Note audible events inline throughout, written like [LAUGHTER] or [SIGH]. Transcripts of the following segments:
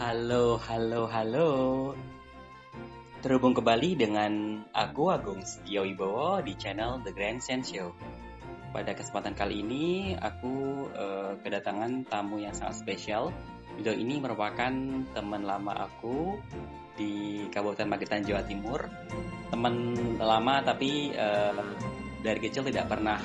Halo, halo, halo. Terhubung kembali dengan aku Agung Setio Wibowo di channel The Grand Sense Show. Pada kesempatan kali ini aku uh, kedatangan tamu yang sangat spesial. Beliau ini merupakan teman lama aku di Kabupaten Magetan Jawa Timur. Teman lama tapi uh, dari kecil tidak pernah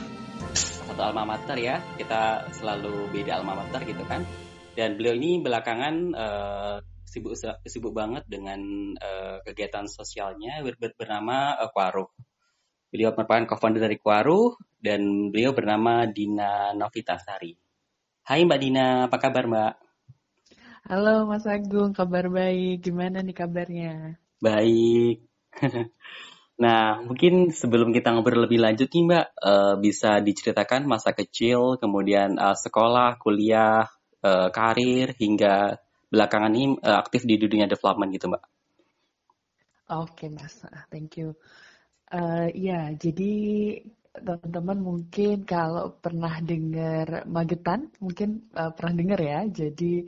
satu alma mater ya. Kita selalu beda alma mater gitu kan dan beliau ini belakangan uh, sibuk sibuk banget dengan uh, kegiatan sosialnya ber, ber, bernama uh, Kuaruh. Beliau merupakan co-founder dari Kuaruh dan beliau bernama Dina Novitasari. Hai Mbak Dina, apa kabar Mbak? Halo Mas Agung, kabar baik. Gimana nih kabarnya? Baik. [LAUGHS] nah, mungkin sebelum kita ngobrol lebih lanjut nih Mbak, uh, bisa diceritakan masa kecil, kemudian uh, sekolah, kuliah, uh, karir hingga belakangan ini uh, aktif di dunia development gitu mbak. Oke okay, mas, ah, thank you. Uh, ya jadi teman-teman mungkin kalau pernah dengar Magetan, mungkin uh, pernah dengar ya. Jadi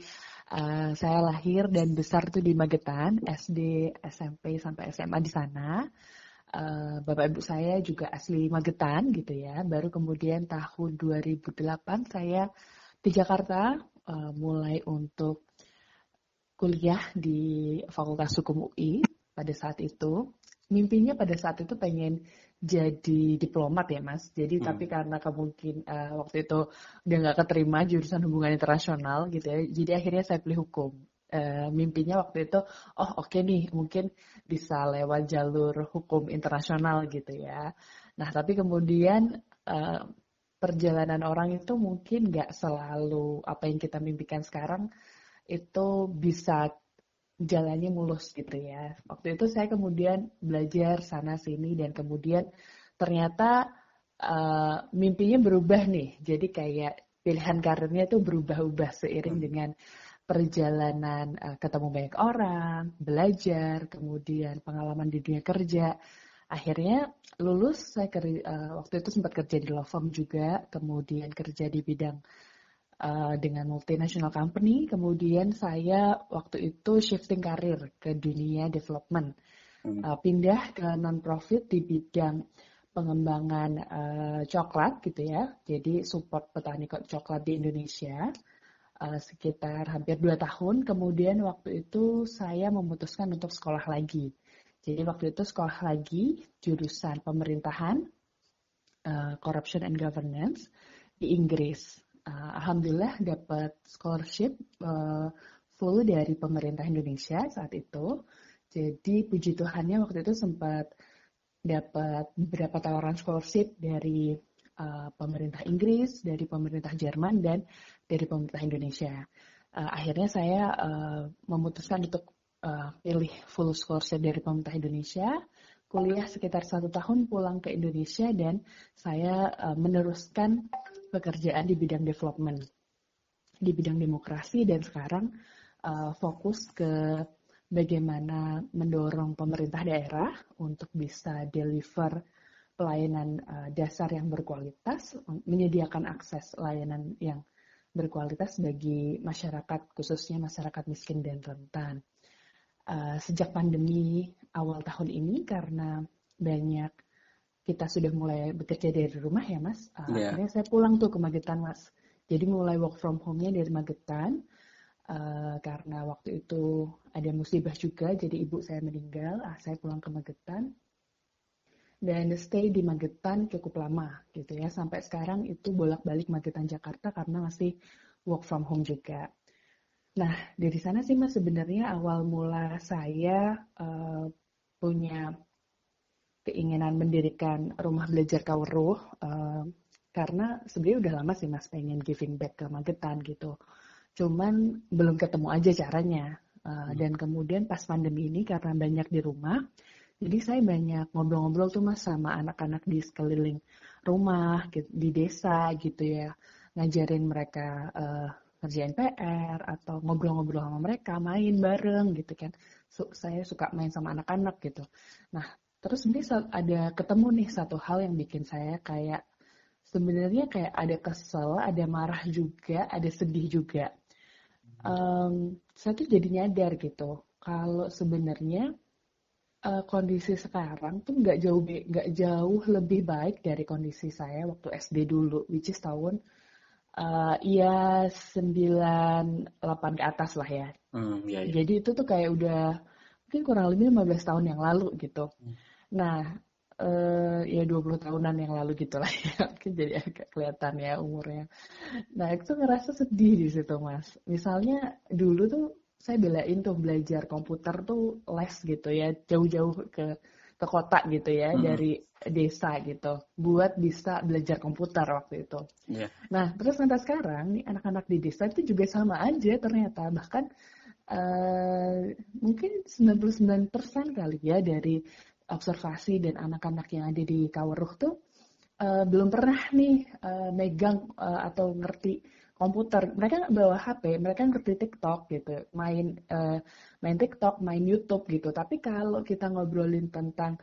uh, saya lahir dan besar tuh di Magetan, SD, SMP sampai SMA di sana. Uh, Bapak ibu saya juga asli Magetan gitu ya. Baru kemudian tahun 2008 saya di Jakarta uh, mulai untuk kuliah di Fakultas Hukum UI pada saat itu. Mimpinya pada saat itu pengen jadi diplomat ya mas. Jadi hmm. tapi karena kemungkin uh, waktu itu udah nggak keterima jurusan hubungan internasional gitu ya. Jadi akhirnya saya pilih hukum. Uh, mimpinya waktu itu, oh oke okay nih mungkin bisa lewat jalur hukum internasional gitu ya. Nah tapi kemudian uh, perjalanan orang itu mungkin nggak selalu apa yang kita mimpikan sekarang itu bisa jalannya mulus gitu ya. Waktu itu saya kemudian belajar sana sini dan kemudian ternyata uh, mimpinya berubah nih. Jadi kayak pilihan karirnya itu berubah-ubah seiring hmm. dengan perjalanan uh, ketemu banyak orang, belajar, kemudian pengalaman di dunia kerja akhirnya lulus saya kerja, uh, waktu itu sempat kerja di law firm juga kemudian kerja di bidang uh, dengan multinational company. Kemudian saya waktu itu shifting karir ke dunia development. Uh, pindah ke non profit di bidang pengembangan uh, coklat gitu ya. Jadi support petani coklat di Indonesia uh, sekitar hampir dua tahun. Kemudian waktu itu saya memutuskan untuk sekolah lagi jadi waktu itu sekolah lagi jurusan pemerintahan, uh, corruption and governance di Inggris. Uh, Alhamdulillah dapat scholarship uh, full dari pemerintah Indonesia saat itu. Jadi puji Tuhannya waktu itu sempat dapat beberapa tawaran scholarship dari uh, pemerintah Inggris, dari pemerintah Jerman, dan dari pemerintah Indonesia. Uh, akhirnya saya uh, memutuskan untuk uh, pilih full scholarship dari pemerintah Indonesia, kuliah sekitar satu tahun pulang ke Indonesia dan saya uh, meneruskan pekerjaan di bidang development, di bidang demokrasi dan sekarang uh, fokus ke bagaimana mendorong pemerintah daerah untuk bisa deliver pelayanan uh, dasar yang berkualitas, menyediakan akses layanan yang berkualitas bagi masyarakat, khususnya masyarakat miskin dan rentan. Eh, sejak pandemi awal tahun ini karena banyak kita sudah mulai bekerja dari rumah ya mas. Uh, yeah. Akhirnya saya pulang tuh ke Magetan mas. Jadi mulai work from home-nya dari Magetan. Uh, karena waktu itu ada musibah juga, jadi ibu saya meninggal. Uh, saya pulang ke Magetan dan stay di Magetan cukup lama gitu ya sampai sekarang itu bolak-balik Magetan Jakarta karena masih work from home juga. Nah, dari sana sih Mas sebenarnya awal mula saya uh, punya keinginan mendirikan rumah belajar Kauruh uh, karena sebenarnya udah lama sih Mas pengen giving back ke Magetan gitu. Cuman belum ketemu aja caranya. Uh, dan kemudian pas pandemi ini karena banyak di rumah, jadi saya banyak ngobrol-ngobrol tuh Mas sama anak-anak di sekeliling rumah gitu, di desa gitu ya, ngajarin mereka uh, ngerjain PR atau ngobrol-ngobrol sama mereka, main bareng gitu kan. So, saya suka main sama anak-anak gitu. Nah, terus ini ada ketemu nih satu hal yang bikin saya kayak sebenarnya kayak ada kesel, ada marah juga, ada sedih juga. um, saya tuh jadi nyadar gitu kalau sebenarnya uh, kondisi sekarang tuh nggak jauh nggak jauh lebih baik dari kondisi saya waktu SD dulu, which is tahun uh, ya delapan ke atas lah ya. Hmm, iya, iya. Jadi itu tuh kayak udah mungkin kurang lebih 15 tahun yang lalu gitu. Hmm. Nah, uh, ya 20 tahunan yang lalu gitu lah ya. [LAUGHS] Mungkin jadi agak kelihatan ya umurnya. Nah, itu ngerasa sedih di situ, Mas. Misalnya dulu tuh saya belain tuh belajar komputer tuh les gitu ya, jauh-jauh ke ke kota gitu ya hmm. dari desa gitu buat bisa belajar komputer waktu itu. Yeah. Nah terus sampai sekarang nih anak-anak di desa itu juga sama aja ternyata bahkan uh, mungkin 99% kali ya dari observasi dan anak-anak yang ada di Kaweruh tuh uh, belum pernah nih uh, megang uh, atau ngerti komputer. Mereka nggak bawa HP, mereka ngerti TikTok gitu, main uh, main TikTok, main YouTube gitu. Tapi kalau kita ngobrolin tentang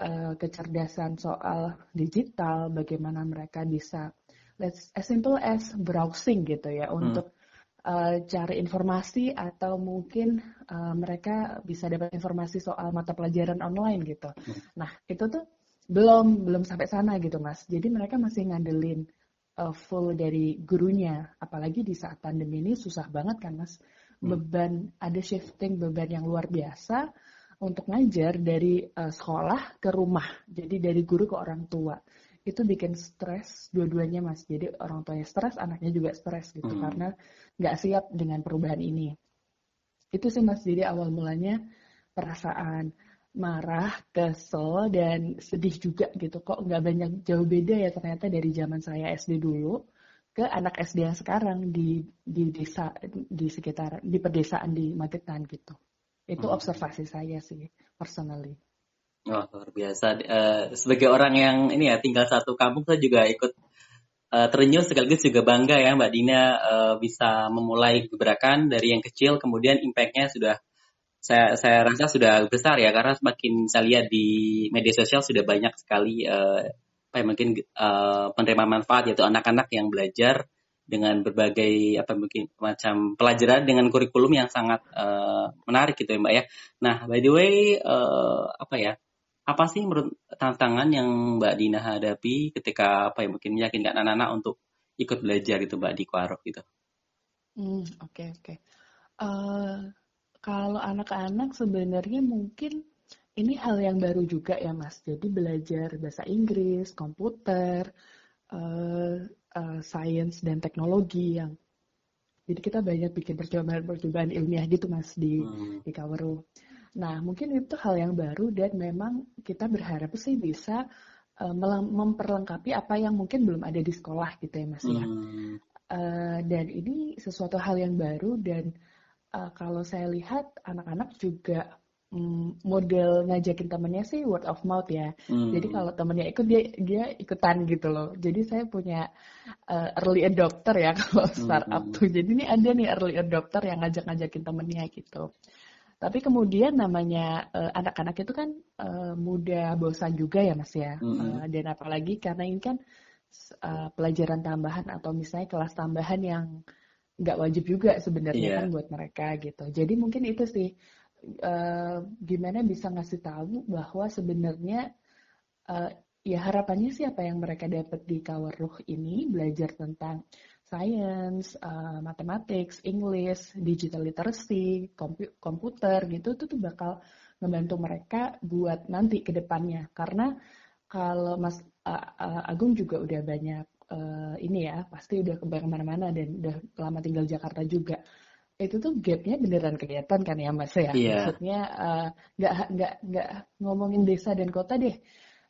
uh, kecerdasan soal digital, bagaimana mereka bisa let's as simple as browsing gitu ya hmm. untuk uh, cari informasi atau mungkin uh, mereka bisa dapat informasi soal mata pelajaran online gitu. Hmm. Nah itu tuh belum belum sampai sana gitu mas. Jadi mereka masih ngandelin uh, full dari gurunya. Apalagi di saat pandemi ini susah banget kan mas. Hmm. Beban ada shifting beban yang luar biasa untuk ngajar dari uh, sekolah ke rumah. Jadi dari guru ke orang tua. Itu bikin stres dua-duanya mas. Jadi orang tuanya stres, anaknya juga stres gitu hmm. karena nggak siap dengan perubahan ini. Itu sih mas. Jadi awal mulanya perasaan marah, kesel, dan sedih juga gitu. Kok nggak banyak jauh beda ya ternyata dari zaman saya SD dulu ke anak SD yang sekarang di di desa di sekitar di pedesaan di Magetan gitu. Itu hmm. observasi saya sih personally. Oh, luar biasa. Uh, sebagai orang yang ini ya tinggal satu kampung saya juga ikut uh, terenyuh sekaligus juga bangga ya Mbak Dina uh, bisa memulai gebrakan dari yang kecil kemudian impactnya sudah saya saya rasa sudah besar ya karena semakin saya lihat di media sosial sudah banyak sekali uh, apa ya mungkin uh, penerima manfaat yaitu anak-anak yang belajar dengan berbagai apa mungkin macam pelajaran dengan kurikulum yang sangat uh, menarik gitu ya mbak ya. Nah by the way uh, apa ya apa sih menurut tantangan yang mbak Dina hadapi ketika apa ya mungkin meyakinkan anak-anak untuk ikut belajar gitu mbak di Kuarok gitu? Hmm oke okay, oke. Okay. Uh, kalau anak-anak sebenarnya mungkin ini hal yang baru juga ya Mas. Jadi belajar bahasa Inggris, komputer, uh, uh, sains dan teknologi yang jadi kita banyak bikin percobaan-percobaan ilmiah gitu Mas di hmm. di Kaweru. Nah mungkin itu hal yang baru dan memang kita berharap sih bisa uh, memperlengkapi apa yang mungkin belum ada di sekolah gitu ya Mas ya. Hmm. Uh, dan ini sesuatu hal yang baru dan uh, kalau saya lihat anak-anak juga um, model ngajakin temennya sih word of mouth ya. Hmm. Jadi kalau temennya ikut dia dia ikutan gitu loh. Jadi saya punya uh, early adopter ya [LAUGHS] kalau startup hmm. tuh. Jadi ini ada nih early adopter yang ngajak-ngajakin temennya gitu. Tapi kemudian namanya uh, anak-anak itu kan uh, mudah bosan juga ya mas ya. Hmm. Uh, dan apalagi karena ini kan uh, pelajaran tambahan atau misalnya kelas tambahan yang nggak wajib juga sebenarnya yeah. kan buat mereka gitu. Jadi mungkin itu sih uh, gimana bisa ngasih tahu bahwa sebenarnya uh, ya harapannya sih apa yang mereka dapat di Kawaruh ini belajar tentang science, uh, mathematics, English, digital literacy, komputer gitu itu tuh bakal membantu mereka buat nanti ke depannya karena kalau Mas uh, uh, Agung juga udah banyak uh, ini ya pasti udah ke mana-mana dan udah lama tinggal Jakarta juga itu tuh gapnya beneran kelihatan kan ya mas ya yeah. maksudnya eh, nggak uh, nggak nggak ngomongin desa dan kota deh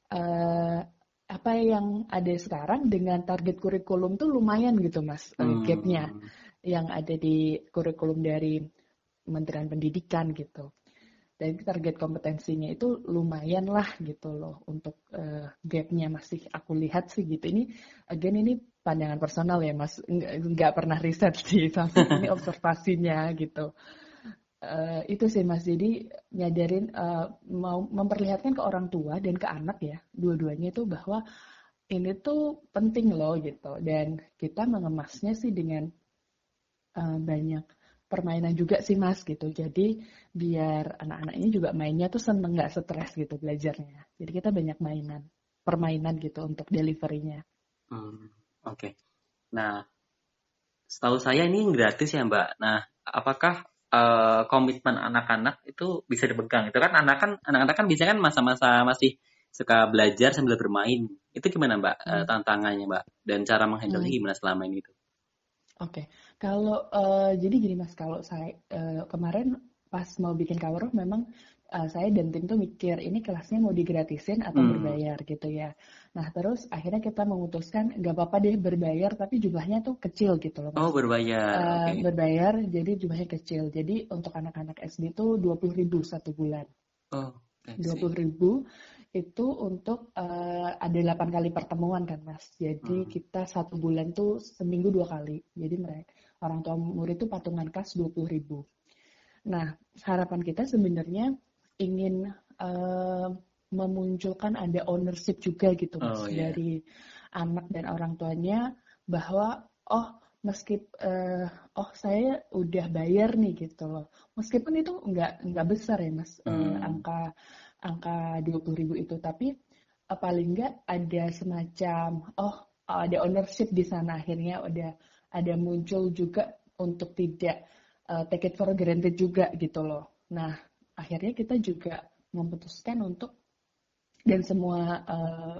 uh, apa yang ada sekarang dengan target kurikulum tuh lumayan gitu mas hmm. gapnya yang ada di kurikulum dari Kementerian Pendidikan gitu dan target kompetensinya itu lumayan lah gitu loh untuk uh, gapnya masih aku lihat sih gitu. Ini again ini pandangan personal ya mas. Nggak pernah riset sih [LAUGHS] tapi ini observasinya gitu. Uh, itu sih mas. Jadi nyadarin uh, mau memperlihatkan ke orang tua dan ke anak ya dua-duanya itu bahwa ini tuh penting loh gitu. Dan kita mengemasnya sih dengan uh, banyak permainan juga sih mas gitu. Jadi biar anak-anak ini juga mainnya tuh seneng nggak stres gitu belajarnya. Jadi kita banyak mainan, permainan gitu untuk deliverynya. Hmm, Oke. Okay. Nah, setahu saya ini gratis ya Mbak. Nah, apakah uh, komitmen anak-anak itu bisa dipegang? Itu kan anak kan anak-anak kan biasanya kan masa-masa masih suka belajar sambil bermain. Itu gimana Mbak hmm. uh, tantangannya Mbak? Dan cara menghandle hmm. gimana selama ini itu? Oke, okay. Kalau uh, jadi gini mas, kalau saya uh, kemarin pas mau bikin cover memang uh, saya dan tim tuh mikir ini kelasnya mau digratisin atau hmm. berbayar gitu ya. Nah terus akhirnya kita memutuskan nggak apa-apa deh berbayar tapi jumlahnya tuh kecil gitu loh. Mas. Oh berbayar. Uh, okay. Berbayar jadi jumlahnya kecil. Jadi untuk anak-anak SD tuh dua puluh ribu satu bulan. Oh. Dua puluh ribu itu untuk uh, ada 8 kali pertemuan kan mas. Jadi hmm. kita satu bulan tuh seminggu dua kali. Jadi mereka orang tua murid itu patungan kas 20 ribu. Nah harapan kita sebenarnya ingin uh, memunculkan ada ownership juga gitu mas oh, yeah. dari anak dan orang tuanya bahwa oh meski uh, oh saya udah bayar nih gitu loh meskipun itu nggak nggak besar ya mas hmm. uh, angka angka 20 ribu itu tapi uh, paling nggak ada semacam oh ada ownership di sana akhirnya ada ada muncul juga untuk tidak uh, take it for granted juga gitu loh nah akhirnya kita juga memutuskan untuk dan semua uh,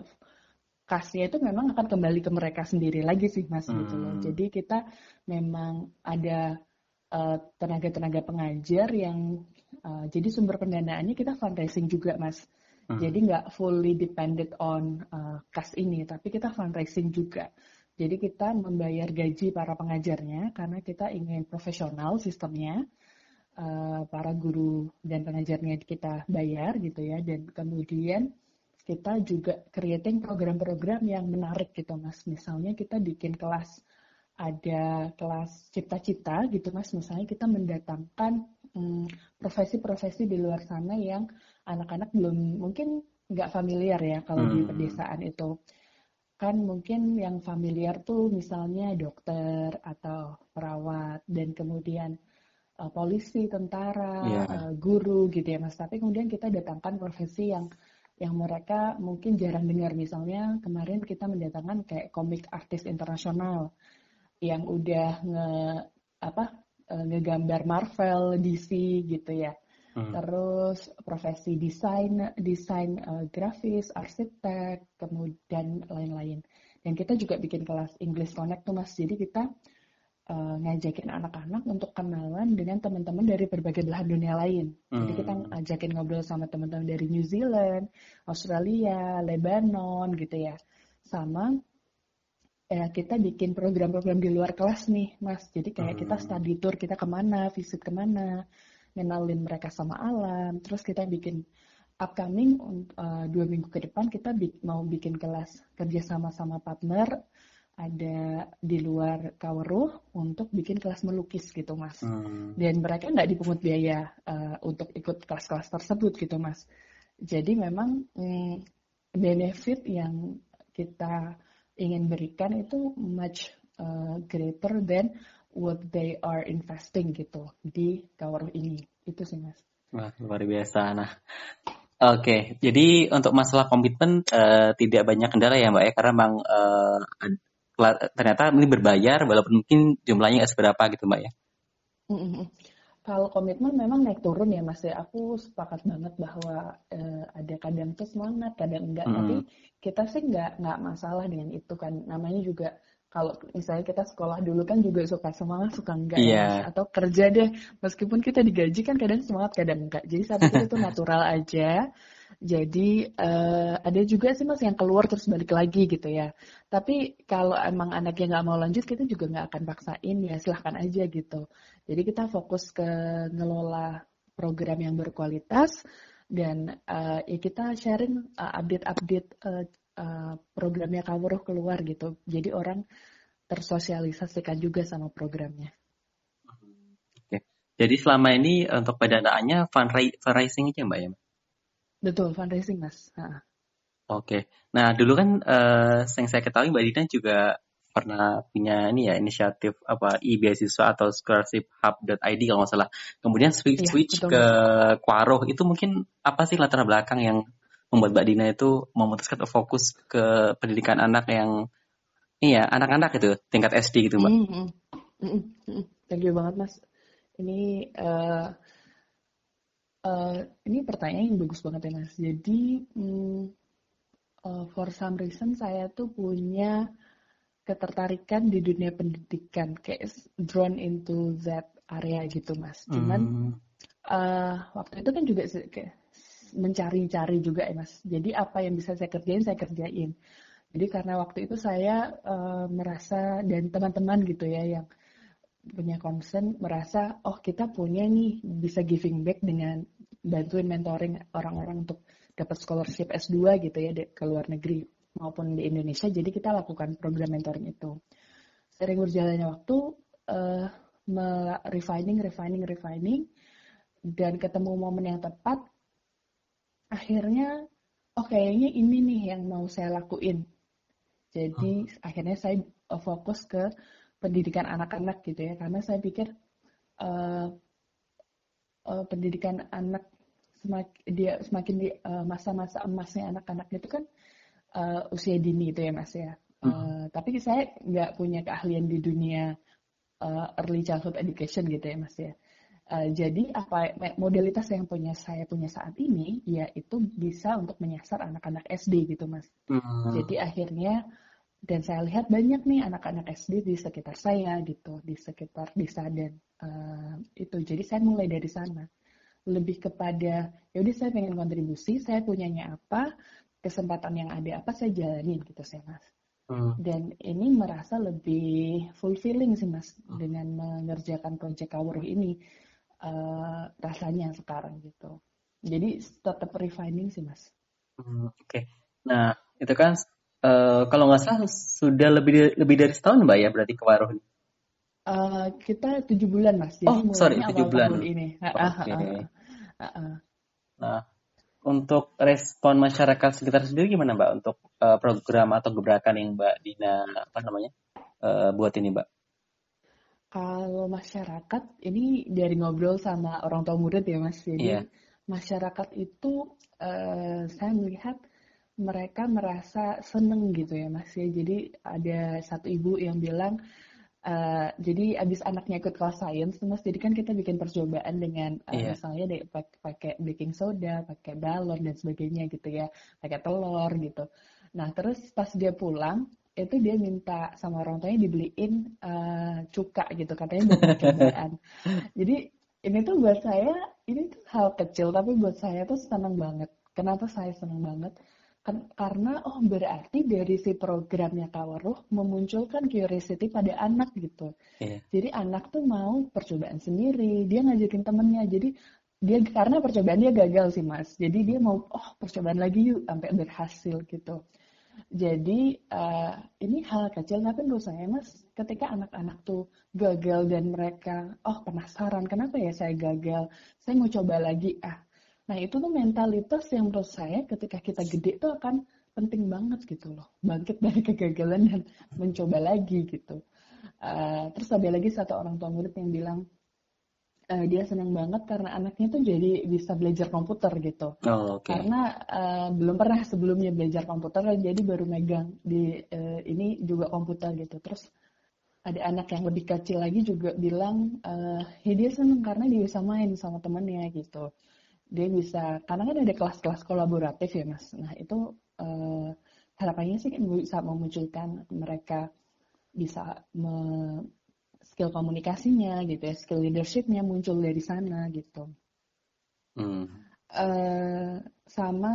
kasnya itu memang akan kembali ke mereka sendiri lagi sih mas hmm. gitu loh hmm. jadi kita memang ada tenaga-tenaga uh, pengajar yang Uh, jadi sumber pendanaannya kita fundraising juga, Mas. Hmm. Jadi nggak fully dependent on uh, kas ini, tapi kita fundraising juga. Jadi kita membayar gaji para pengajarnya karena kita ingin profesional sistemnya. Uh, para guru dan pengajarnya kita bayar gitu ya dan kemudian kita juga creating program-program yang menarik gitu mas misalnya kita bikin kelas ada kelas cipta-cita gitu mas misalnya kita mendatangkan Hmm, profesi-profesi di luar sana yang anak-anak belum mungkin nggak familiar ya kalau hmm. di pedesaan itu kan mungkin yang familiar tuh misalnya dokter atau perawat dan kemudian uh, polisi, tentara, yeah. Iya. uh, guru gitu ya mas. Tapi kemudian kita datangkan profesi yang yang mereka mungkin jarang dengar. Misalnya kemarin kita mendatangkan kayak komik artis internasional yang udah nge apa uh, ngegambar Marvel, DC gitu ya. Hmm. Terus profesi desain, desain uh, grafis, arsitek, kemudian lain-lain. Dan kita juga bikin kelas English Connect tuh mas. Jadi kita uh, ngajakin anak-anak untuk kenalan dengan teman-teman dari berbagai belahan dunia lain. Hmm. Jadi kita hmm. ngajakin ngobrol sama teman-teman dari New Zealand, Australia, Lebanon gitu ya. Sama ya kita bikin program-program di luar kelas nih mas jadi kayak hmm. kita study tour kita ke mana visit ke mana ngenalin mereka sama alam. Terus kita bikin upcoming uh, dua minggu ke depan kita bi mau bikin kelas kerja sama sama partner ada di luar Kaweruh untuk bikin kelas melukis gitu mas. Hmm. dan mereka nggak dipungut biaya uh, untuk ikut kelas-kelas tersebut gitu mas. Jadi memang mm, benefit yang kita ingin berikan itu much uh, greater than what they are investing gitu di tower ini. Itu sih mas. Wah luar biasa. Nah, oke. Okay. Jadi untuk masalah komitmen uh, tidak banyak kendala ya mbak ya karena memang uh, ternyata ini berbayar walaupun mungkin jumlahnya nggak seberapa gitu mbak ya. Mm -hmm. Kalau komitmen memang naik turun ya Mas ya. Aku sepakat banget bahwa uh, ada kadang tuh semangat, kadang enggak. Mm. Tapi kita sih enggak nggak masalah dengan itu kan. Namanya juga kalau misalnya kita sekolah dulu kan juga suka semangat, suka enggak yeah. ya. Atau kerja deh, meskipun kita digaji kan kadang semangat, kadang enggak. Jadi saat itu itu natural aja. Jadi uh, ada juga sih mas yang keluar terus balik lagi gitu ya. Tapi kalau emang anaknya nggak mau lanjut, kita juga nggak akan paksain ya silahkan aja gitu. Jadi kita fokus ke ngelola program yang berkualitas dan uh, ya kita sharing uh, update-update uh, uh, programnya Kawuruh keluar gitu. Jadi orang tersosialisasikan juga sama programnya. Oke. Jadi selama ini untuk pendanaannya fundraising aja mbak ya? Betul fundraising mas. Oke. Nah dulu kan uh, yang saya ketahui mbak Dina juga pernah punya ini ya inisiatif apa e beasiswa atau scholarship hub.id kalau nggak salah. Kemudian switch iya, switch ke Quaro itu mungkin apa sih latar belakang yang membuat Mbak Dina itu memutuskan untuk fokus ke pendidikan anak yang iya anak-anak itu tingkat SD gitu Mbak. Mm -hmm. Mm -hmm. Thank you banget Mas. Ini uh, uh, ini pertanyaan yang bagus banget ya Mas. Jadi um, uh, for some reason saya tuh punya ketertarikan di dunia pendidikan kayak drawn into that area gitu mas cuman hmm. uh, waktu itu kan juga kayak mencari-cari juga ya mas jadi apa yang bisa saya kerjain saya kerjain jadi karena waktu itu saya uh, merasa dan teman-teman gitu ya yang punya concern merasa oh kita punya nih bisa giving back dengan bantuin mentoring orang-orang untuk dapat scholarship S2 gitu ya ke luar negeri maupun di Indonesia. Jadi kita lakukan program mentoring itu. Sering berjalannya waktu, uh, refining, refining, refining, dan ketemu momen yang tepat, akhirnya, oh kayaknya ini nih yang mau saya lakuin. Jadi hmm. akhirnya saya fokus ke pendidikan anak-anak gitu ya, karena saya pikir uh, uh, pendidikan anak semakin dia semakin di masa-masa uh, emasnya anak-anak itu kan uh, usia dini itu ya mas ya. Uh, hmm. Tapi saya nggak punya keahlian di dunia uh, early childhood education gitu ya mas ya. Uh, jadi apa modalitas yang punya saya punya saat ini yaitu bisa untuk menyasar anak-anak SD gitu mas. Hmm. Jadi akhirnya dan saya lihat banyak nih anak-anak SD di sekitar saya gitu di sekitar desa dan uh, itu. Jadi saya mulai dari sana lebih kepada ya udah saya pengen kontribusi, saya punyanya apa, kesempatan yang ada apa saya jalanin gitu sih mas hmm. dan ini merasa lebih fulfilling sih mas hmm. dengan mengerjakan proyek Kawur ini uh, rasanya sekarang gitu jadi tetap refining sih mas hmm, oke okay. nah itu kan uh, kalau nggak salah sudah lebih lebih dari setahun mbak ya berarti ke Waruh Uh, kita tujuh bulan mas, jadi oh, sorry, tujuh bulan. ini. Oh, okay. Nah, untuk respon masyarakat sekitar sendiri gimana Mbak untuk uh, program atau gebrakan yang Mbak Dina apa namanya uh, buat ini Mbak? Kalau masyarakat ini dari ngobrol sama orang tua murid ya Mas. Jadi yeah. masyarakat itu uh, saya melihat mereka merasa seneng gitu ya Mas ya. Jadi ada satu ibu yang bilang Uh, jadi abis anaknya ikut kelas sains, mas, jadi kan kita bikin percobaan dengan uh, yeah. misalnya deh pakai baking soda, pakai balon dan sebagainya gitu ya, pakai telur gitu. Nah terus pas dia pulang, itu dia minta sama orang tuanya dibeliin uh, cuka gitu, katanya buat percobaan. [LAUGHS] jadi ini tuh buat saya, ini tuh hal kecil tapi buat saya tuh senang banget. Kenapa saya senang banget? Kan, karena oh berarti dari si programnya Kawaruh memunculkan curiosity pada anak gitu. Yeah. Jadi anak tuh mau percobaan sendiri, dia ngajakin temennya. Jadi dia karena percobaan dia gagal sih mas, jadi dia mau oh percobaan lagi yuk sampai berhasil gitu. Jadi uh, ini hal kecil tapi menurut saya mas, ketika anak-anak tuh gagal dan mereka oh penasaran kenapa ya saya gagal, saya mau coba lagi ah Nah itu tuh mentalitas yang menurut saya ketika kita gede tuh akan penting banget gitu loh. Bangkit dari kegagalan dan mencoba lagi gitu. Uh, terus ada lagi satu orang tua murid yang bilang uh, dia senang banget karena anaknya tuh jadi bisa belajar komputer gitu. Oh, okay. Karena uh, belum pernah sebelumnya belajar komputer, jadi baru megang di uh, ini juga komputer gitu. Terus ada anak yang lebih kecil lagi juga bilang uh, ya dia senang karena dia bisa main sama temennya gitu dia bisa karena kan ada kelas-kelas kolaboratif ya mas nah itu uh, harapannya sih kan bisa memunculkan mereka bisa me, skill komunikasinya gitu ya skill leadershipnya muncul dari sana gitu hmm. uh, sama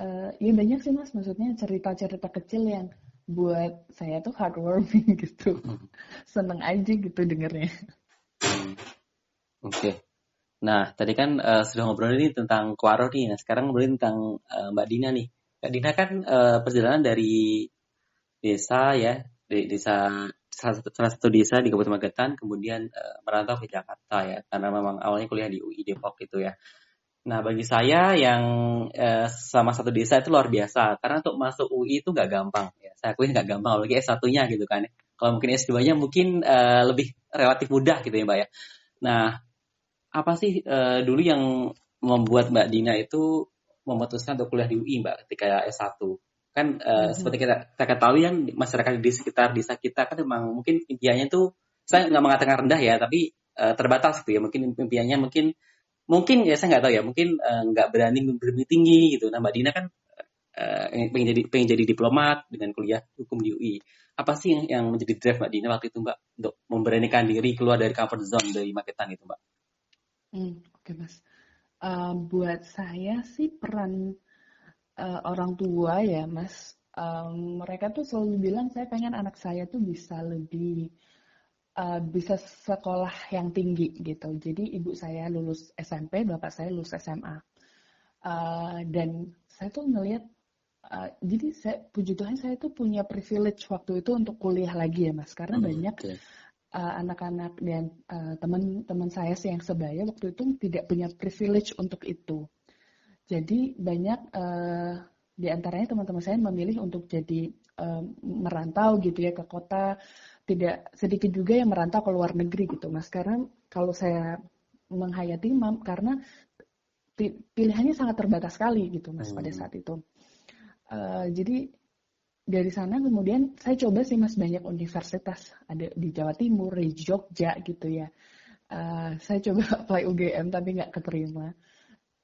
uh, ya banyak sih mas maksudnya cerita-cerita kecil yang buat saya tuh heartwarming [LAUGHS] gitu hmm. [LAUGHS] seneng aja gitu dengernya hmm. oke okay. Nah, tadi kan uh, sudah ngobrol ini tentang Kuaro nih. Nah, sekarang ngobrolin tentang uh, Mbak Dina nih. Mbak Dina kan uh, perjalanan dari desa ya, dari desa salah satu, desa di Kabupaten Magetan, kemudian uh, merantau ke Jakarta ya, karena memang awalnya kuliah di UI Depok gitu ya. Nah, bagi saya yang uh, sama satu desa itu luar biasa. Karena untuk masuk UI itu nggak gampang. Ya. Saya akui nggak gampang, apalagi S1-nya gitu kan. Kalau mungkin S2-nya mungkin uh, lebih relatif mudah gitu ya Mbak ya. Nah, apa sih uh, dulu yang membuat Mbak Dina itu memutuskan untuk kuliah di UI Mbak ketika S1? Kan uh, mm-hmm. seperti kita, kita ketahui kan masyarakat di sekitar desa kita kan memang mungkin impiannya itu saya nggak mengatakan rendah ya, tapi uh, terbatas gitu ya. Mungkin impiannya mungkin mungkin ya saya nggak tahu ya mungkin uh, nggak berani lebih tinggi gitu. Nah mbak Dina kan uh, pengen jadi pengen jadi diplomat dengan kuliah hukum di UI apa sih yang, yang menjadi drive mbak Dina waktu itu mbak? Untuk memberanikan diri keluar dari comfort zone dari Magetan itu mbak. Hmm, oke okay, mas. Uh, buat saya sih peran uh, orang tua ya mas um, mereka tuh selalu bilang saya pengen anak saya tuh bisa lebih uh, bisa sekolah yang tinggi gitu. Jadi ibu saya lulus SMP, bapak saya lulus SMA. Uh, dan saya tuh ngelihat, uh, jadi saya puji Tuhan saya tuh punya privilege waktu itu untuk kuliah lagi ya mas, karena hmm, banyak okay. uh, anak-anak dan uh, teman-teman saya sih yang sebaya waktu itu tidak punya privilege untuk itu. Jadi banyak uh, di antaranya teman-teman saya memilih untuk jadi uh, merantau gitu ya ke kota. Tidak sedikit juga yang merantau ke luar negeri gitu mas. Karena kalau saya menghayati mam karena pilihannya sangat terbatas sekali gitu mas hmm. pada saat itu. Uh, jadi dari sana kemudian saya coba sih mas banyak universitas. Ada di Jawa Timur di Jogja gitu ya. Uh, saya coba [LAUGHS] apply UGM tapi nggak keterima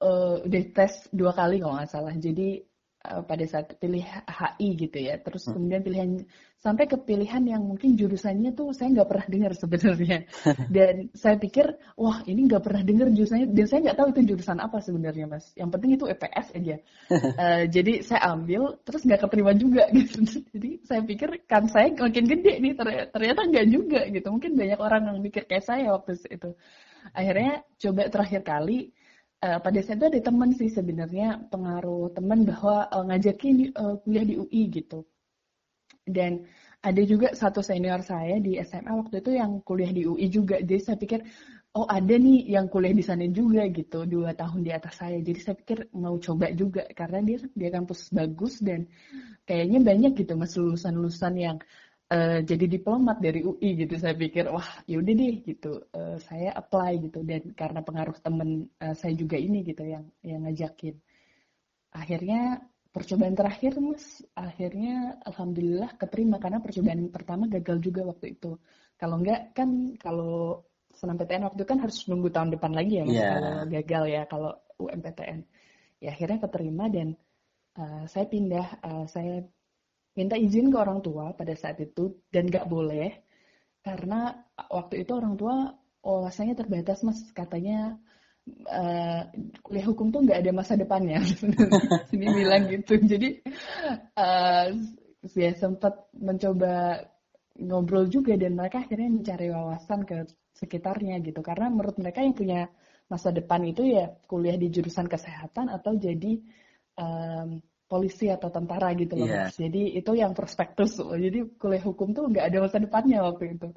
uh, udah tes dua kali kalau nggak salah jadi uh, pada saat pilih HI gitu ya. Terus hmm. kemudian pilihan sampai ke pilihan yang mungkin jurusannya tuh saya nggak pernah dengar sebenarnya. [LAUGHS] Dan saya pikir wah ini nggak pernah dengar jurusannya dan saya nggak tahu itu jurusan apa sebenarnya mas. Yang penting itu EPS aja. uh, [LAUGHS] jadi saya ambil terus nggak keterima juga [LAUGHS] gitu. jadi saya pikir kan saya makin gede nih ternyata nggak juga gitu. Mungkin banyak orang yang mikir kayak saya waktu itu. Akhirnya coba terakhir kali uh, pada saat itu ada teman sih sebenarnya pengaruh teman bahwa uh, ngajakin uh, kuliah di UI gitu. Dan ada juga satu senior saya di SMA waktu itu yang kuliah di UI juga. Jadi saya pikir oh ada nih yang kuliah di sana juga gitu dua tahun di atas saya. Jadi saya pikir mau coba juga karena dia dia kampus bagus dan kayaknya banyak gitu mas lulusan-lulusan yang uh, jadi diplomat dari UI gitu saya pikir wah yaudah deh gitu. Uh, saya apply gitu dan karena pengaruh temen uh, saya juga ini gitu yang yang ngajakin. Akhirnya percobaan terakhir mas akhirnya alhamdulillah keterima karena percobaan pertama gagal juga waktu itu. Kalau enggak kan kalau senam PTN waktu itu kan harus nunggu tahun depan lagi ya mas yeah. kalau gagal ya kalau UMPTN ya akhirnya keterima dan uh, saya pindah uh, saya minta izin ke orang tua pada saat itu dan gak boleh karena waktu itu orang tua wawasannya terbatas mas. Katanya uh, kuliah hukum tuh nggak ada masa depannya. [LAUGHS] Ini bilang gitu. Jadi uh, sempat mencoba ngobrol juga dan mereka akhirnya mencari wawasan ke sekitarnya gitu. Karena menurut mereka yang punya masa depan itu ya kuliah di jurusan kesehatan atau jadi um, polisi atau tentara gitu loh yeah. Jadi itu yang prospektus. Jadi kuliah hukum tuh nggak ada masa depannya waktu itu.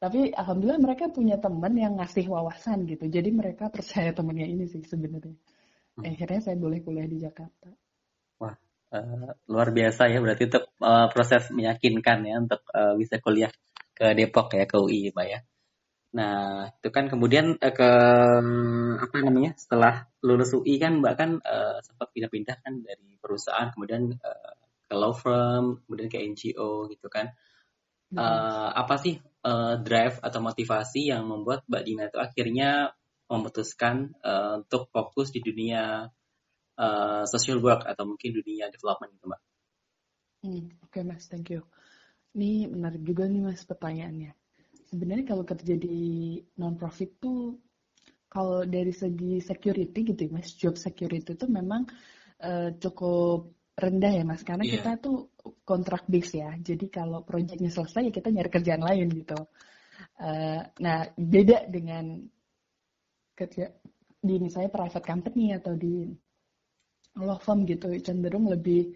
Tapi alhamdulillah mereka punya teman yang ngasih wawasan gitu. Jadi mereka percaya temennya ini sih sebenarnya. Hmm. Akhirnya saya boleh kuliah di Jakarta. Wah, uh, luar biasa ya berarti untuk uh, proses meyakinkan ya untuk uh, bisa kuliah ke Depok ya ke UI, Pak ya. Nah, itu kan kemudian uh, ke apa namanya? Setelah lulus UI kan Mbak kan uh, sempat pindah-pindah kan dari perusahaan kemudian uh, ke law firm, kemudian ke NGO gitu kan. Uh, apa sih uh, drive atau motivasi yang membuat Mbak Dina itu akhirnya memutuskan uh, untuk fokus di dunia uh, social work atau mungkin dunia development gitu Mbak? Hmm, Oke okay, Mas, thank you. Ini menarik juga nih Mas pertanyaannya sebenarnya kalau kerja di non profit tuh kalau dari segi security gitu ya mas job security itu memang uh, cukup rendah ya mas. Karena yeah. kita tuh kontrak base ya. Jadi kalau proyeknya selesai ya kita nyari kerjaan lain gitu. Uh, nah beda dengan kerja di misalnya private company atau di law firm gitu cenderung lebih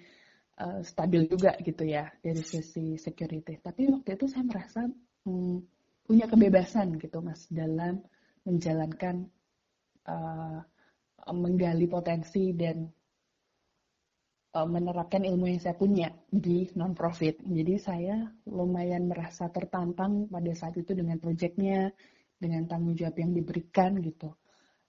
uh, stabil juga gitu ya dari sisi security. Tapi waktu itu saya merasa hmm, punya kebebasan gitu mas dalam menjalankan uh, menggali potensi dan uh, menerapkan ilmu yang saya punya di non-profit. Jadi saya lumayan merasa tertantang pada saat itu dengan proyeknya, dengan tanggung jawab yang diberikan gitu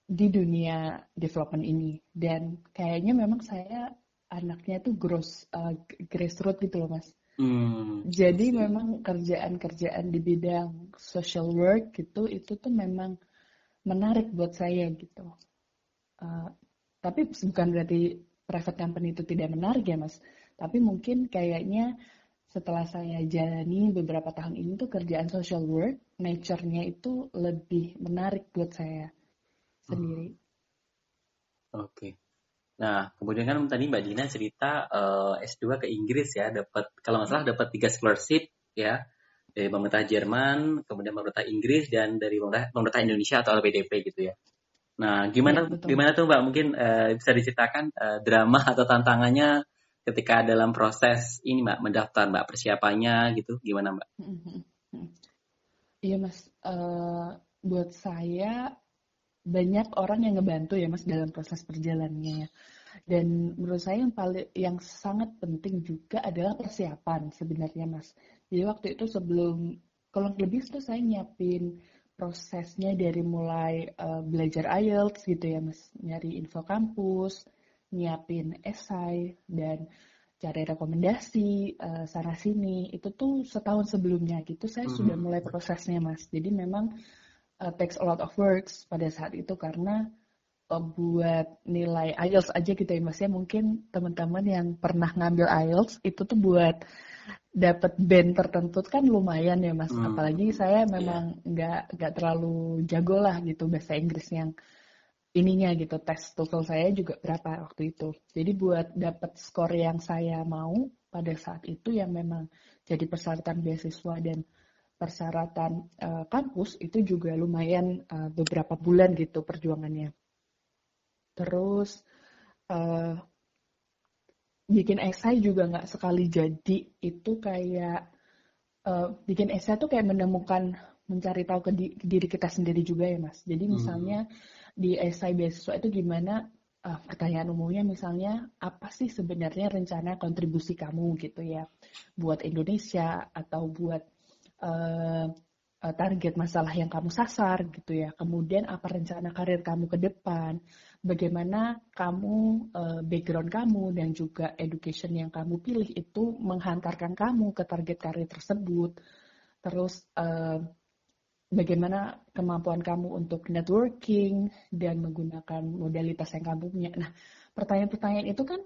di dunia development ini. Dan kayaknya memang saya anaknya tuh gross uh, grassroots gitu loh mas. Hmm. Jadi memang kerjaan-kerjaan di bidang social work gitu itu tuh memang menarik buat saya gitu. Uh, tapi bukan berarti private company itu tidak menarik ya mas. Tapi mungkin kayaknya setelah saya jalani beberapa tahun ini tuh kerjaan social work, nature-nya itu lebih menarik buat saya sendiri. Hmm. Oke. Okay. Nah, kemudian kan tadi Mbak Dina cerita uh, eh, S2 ke Inggris ya, dapat kalau nggak salah dapat tiga scholarship ya dari pemerintah Jerman, kemudian pemerintah Inggris dan dari pemerintah, pemerintah Indonesia atau LPDP gitu ya. Nah, gimana ya, gimana tuh Mbak? Mungkin uh, bisa diceritakan uh, drama atau tantangannya ketika dalam proses ini Mbak mendaftar Mbak persiapannya gitu gimana Mbak? Iya Mas, uh, buat saya banyak orang yang ngebantu ya mas dalam proses perjalanannya ya. Dan menurut saya yang paling yang sangat penting juga adalah persiapan sebenarnya mas. Jadi waktu itu sebelum kalau lebih itu saya nyiapin prosesnya dari mulai uh, belajar IELTS gitu ya mas, nyari info kampus, nyiapin esai dan cari rekomendasi uh, sana sini itu tuh setahun sebelumnya gitu saya mm -hmm. sudah mulai prosesnya mas. Jadi memang uh, takes a lot of works pada saat itu karena uh, buat nilai IELTS aja gitu ya mas ya mungkin teman-teman yang pernah ngambil IELTS itu tuh buat dapat band tertentu kan lumayan ya mas hmm. apalagi saya iya. memang nggak yeah. nggak terlalu jago lah gitu bahasa Inggris yang ininya gitu tes TOEFL saya juga berapa waktu itu jadi buat dapat skor yang saya mau pada saat itu yang memang jadi persyaratan beasiswa dan persyaratan uh, kampus itu juga lumayan uh, beberapa bulan gitu perjuangannya. Terus uh, bikin esai juga nggak sekali jadi itu kayak uh, bikin esai tuh kayak menemukan mencari tahu ke, di, ke diri kita sendiri juga ya mas. Jadi hmm. misalnya hmm. di esai beasiswa itu gimana uh, pertanyaan umumnya misalnya apa sih sebenarnya rencana kontribusi kamu gitu ya buat Indonesia atau buat uh, target masalah yang kamu sasar gitu ya. Kemudian apa rencana karir kamu ke depan, bagaimana kamu uh, background kamu dan juga education yang kamu pilih itu menghantarkan kamu ke target karir tersebut. Terus bagaimana kemampuan kamu untuk networking dan menggunakan modalitas yang kamu punya. Nah, pertanyaan-pertanyaan itu kan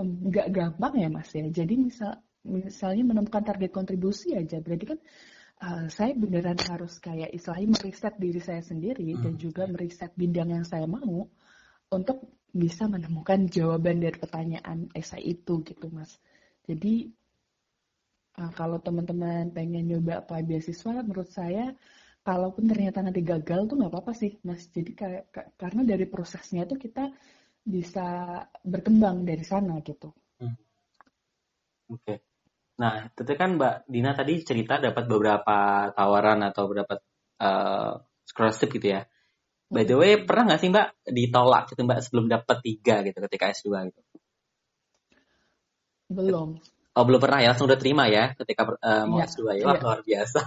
nggak gampang ya mas ya. Jadi misal misalnya menemukan target kontribusi aja berarti kan uh, saya beneran harus kayak istilahnya meriset diri saya sendiri hmm. dan juga meriset bidang yang saya mau untuk bisa menemukan jawaban dari pertanyaan esai itu gitu mas jadi uh, kalau teman-teman pengen nyoba apply beasiswa menurut saya kalaupun ternyata nanti gagal tuh nggak apa-apa sih mas jadi kayak karena dari prosesnya tuh kita bisa berkembang dari sana gitu hmm. oke okay. Nah, itu kan Mbak Dina tadi cerita dapat beberapa tawaran atau beberapa uh, scholarship gitu ya. By the way, pernah nggak sih Mbak ditolak gitu Mbak sebelum dapat tiga gitu ketika S2 gitu? Belum. Oh, belum pernah ya, langsung udah terima ya ketika uh, mau ya, S2 ya. Wah, ya. luar biasa.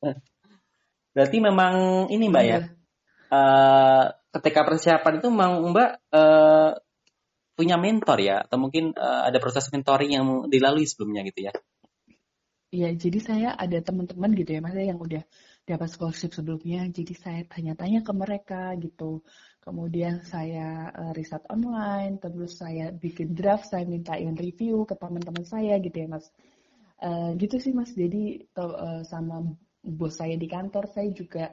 [LAUGHS] Berarti memang ini Mbak ya. Uh, ketika persiapan itu memang Mbak uh, punya mentor ya atau mungkin uh, ada proses mentoring yang dilalui sebelumnya gitu ya? Iya, jadi saya ada teman-teman gitu ya, maksudnya yang udah dapat scholarship sebelumnya, jadi saya tanya-tanya ke mereka gitu. Kemudian saya uh, riset online, terus saya bikin draft, saya mintain review ke teman-teman saya gitu ya, Mas. Uh, gitu sih, Mas. Jadi uh, sama bos saya di kantor, saya juga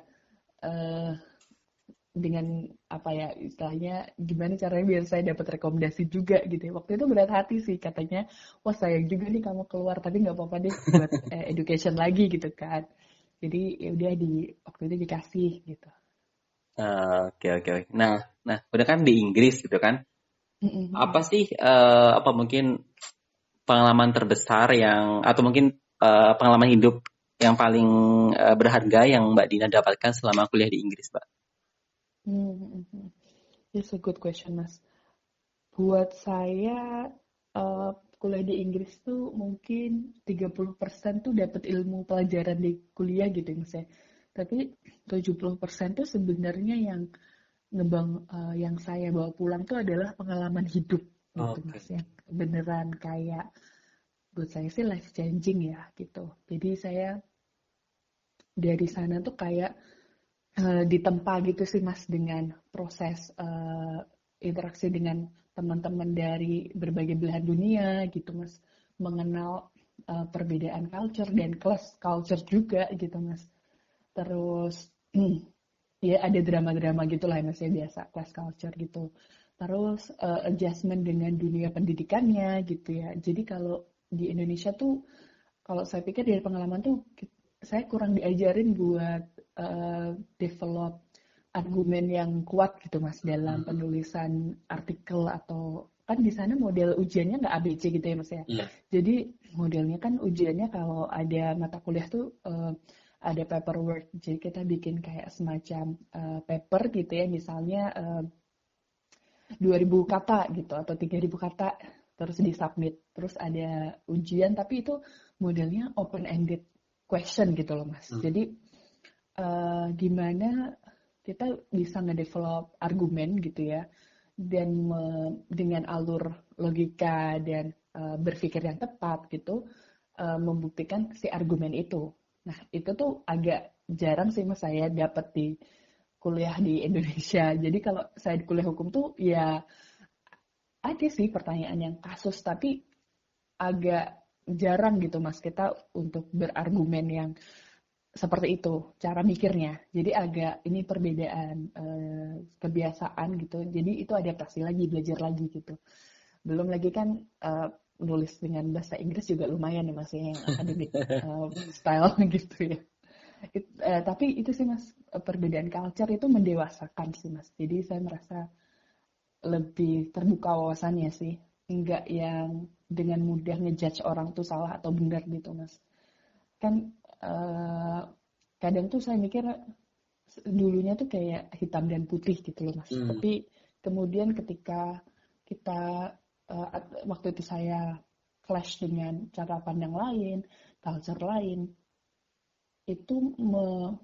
uh, dengan apa ya istilahnya gimana caranya biar saya dapat rekomendasi juga gitu ya. Waktu itu berat hati sih katanya, wah sayang juga nih kamu keluar tapi nggak apa-apa deh buat [LAUGHS] eh, education lagi gitu kan. Jadi ya udah di waktu itu dikasih gitu. Ah, oke oke oke. Nah nah udah kan di Inggris gitu kan. Apa sih uh, apa mungkin pengalaman terbesar yang atau mungkin uh, pengalaman hidup yang paling uh, berharga yang Mbak Dina dapatkan selama kuliah di Inggris, Mbak? Hmm, hmm, hmm. It's a good question, Mas. Buat saya uh, kuliah di Inggris tuh mungkin 30% tuh dapat ilmu pelajaran di kuliah gitu Mas ya. Tapi 70% tuh sebenarnya yang ngebang uh, yang saya bawa pulang tuh adalah pengalaman hidup gitu okay. Mas ya. Beneran kayak buat saya sih life changing ya gitu. Jadi saya dari sana tuh kayak uh, ditempa gitu sih Mas dengan proses uh, interaksi dengan teman-teman dari berbagai belahan dunia gitu mas. Mengenal uh, perbedaan culture dan class culture juga gitu mas. Terus [CLEARS THROAT] ya ada drama-drama gitulah mas ya biasa class culture gitu. Terus uh, adjustment dengan dunia pendidikannya gitu ya. Jadi kalau di Indonesia tuh kalau saya pikir dari pengalaman tuh saya kurang diajarin buat uh, develop argumen yang kuat gitu mas dalam hmm. penulisan artikel atau kan di sana model ujiannya nggak ABC gitu ya mas ya. Yeah. Jadi modelnya kan ujiannya kalau ada mata kuliah tuh uh, ada paperwork. Jadi kita bikin kayak semacam uh, paper gitu ya misalnya uh, 2000 kata gitu atau 3000 kata terus disubmit. Terus ada ujian tapi itu modelnya open ended question gitu loh mas. Hmm. Jadi uh, gimana kita bisa ngedevelop argumen gitu ya dan me, dengan alur logika dan uh, berpikir yang tepat gitu uh, membuktikan si argumen itu. Nah itu tuh agak jarang sih mas saya dapat di kuliah di Indonesia. [LAUGHS] Jadi kalau saya di kuliah hukum tuh ya ada sih pertanyaan yang kasus tapi agak jarang gitu mas kita untuk berargumen yang seperti itu cara mikirnya. Jadi agak ini perbedaan uh, kebiasaan gitu. Jadi itu adaptasi lagi, belajar lagi gitu. Belum lagi kan uh, nulis dengan bahasa Inggris juga lumayan ya mas ya, yang akademik uh, [LAUGHS] style [LAUGHS] gitu ya. It, uh, tapi itu sih mas perbedaan culture itu mendewasakan sih mas. Jadi saya merasa lebih terbuka wawasannya sih. Enggak yang dengan mudah ngejudge orang tuh salah atau benar gitu mas. Kan uh, kadang tuh saya mikir dulunya tuh kayak hitam dan putih gitu loh mas. Hmm. Tapi kemudian ketika kita uh, waktu itu saya clash dengan cara pandang lain, culture lain, itu me,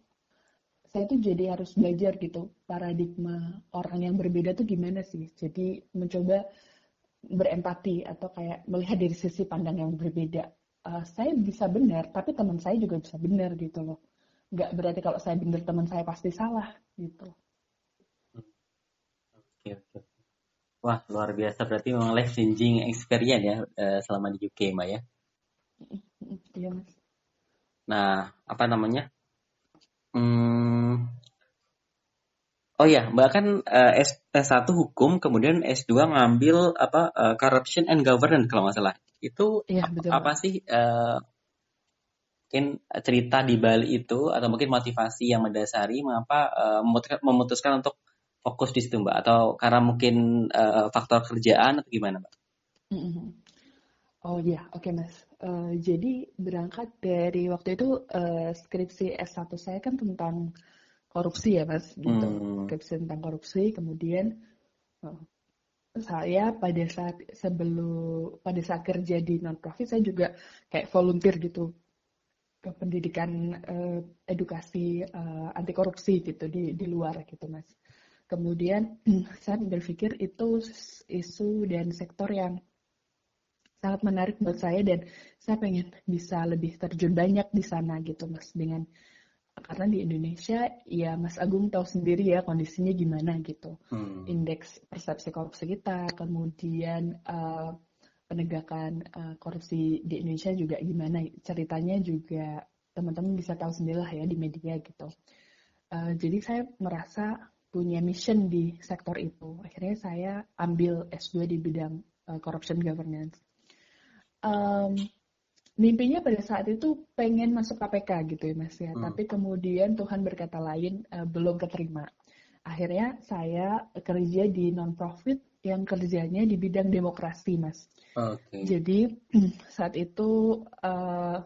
saya tuh jadi harus belajar gitu paradigma orang yang berbeda tuh gimana sih. Jadi mencoba berempati atau kayak melihat dari sisi pandang yang berbeda uh, saya bisa benar, tapi teman saya juga bisa benar gitu loh. Nggak berarti kalau saya benar teman saya pasti salah gitu. Oke oke. Wah luar biasa berarti memang life changing experience ya uh, selama di UK mbak ya. Iya mas. Nah apa namanya? Hmm, Oh ya, Mbak kan uh, S, S1 hukum, kemudian S2 ngambil apa uh, corruption and governance kalau nggak salah itu ya, betul. apa sih uh, mungkin cerita di Bali itu atau mungkin motivasi yang mendasari mengapa uh, memutuskan untuk fokus di situ mbak atau karena mungkin uh, faktor kerjaan atau gimana mbak? Mm-hmm. Oh iya, oke okay, mas. Uh, jadi berangkat dari waktu itu uh, skripsi S1 saya kan tentang korupsi ya mas, gitu. Hmm. Skripsi tentang korupsi, kemudian saya pada saat sebelum pada saat kerja di non profit saya juga kayak volunteer gitu ke pendidikan uh, edukasi uh, anti korupsi gitu di di luar gitu mas. Kemudian [CLEARS THROAT] saya berpikir itu isu dan sektor yang sangat menarik buat saya dan saya pengen bisa lebih terjun banyak di sana gitu mas dengan karena di Indonesia ya Mas Agung tahu sendiri ya kondisinya gimana gitu. Hmm. indeks persepsi korupsi kita kemudian uh, penegakan uh, korupsi di Indonesia juga gimana. Ceritanya juga teman-teman bisa tahu sendiri lah ya di media gitu. Uh, jadi saya merasa punya mission di sektor itu. Akhirnya saya ambil S2 di bidang uh, corruption governance. Um, mimpinya pada saat itu pengen masuk KPK gitu ya mas ya. Hmm. tapi kemudian Tuhan berkata lain uh, belum keterima. Akhirnya saya kerja di non profit yang kerjanya di bidang demokrasi mas. Okay. jadi [CLEARS THROAT] saat itu uh,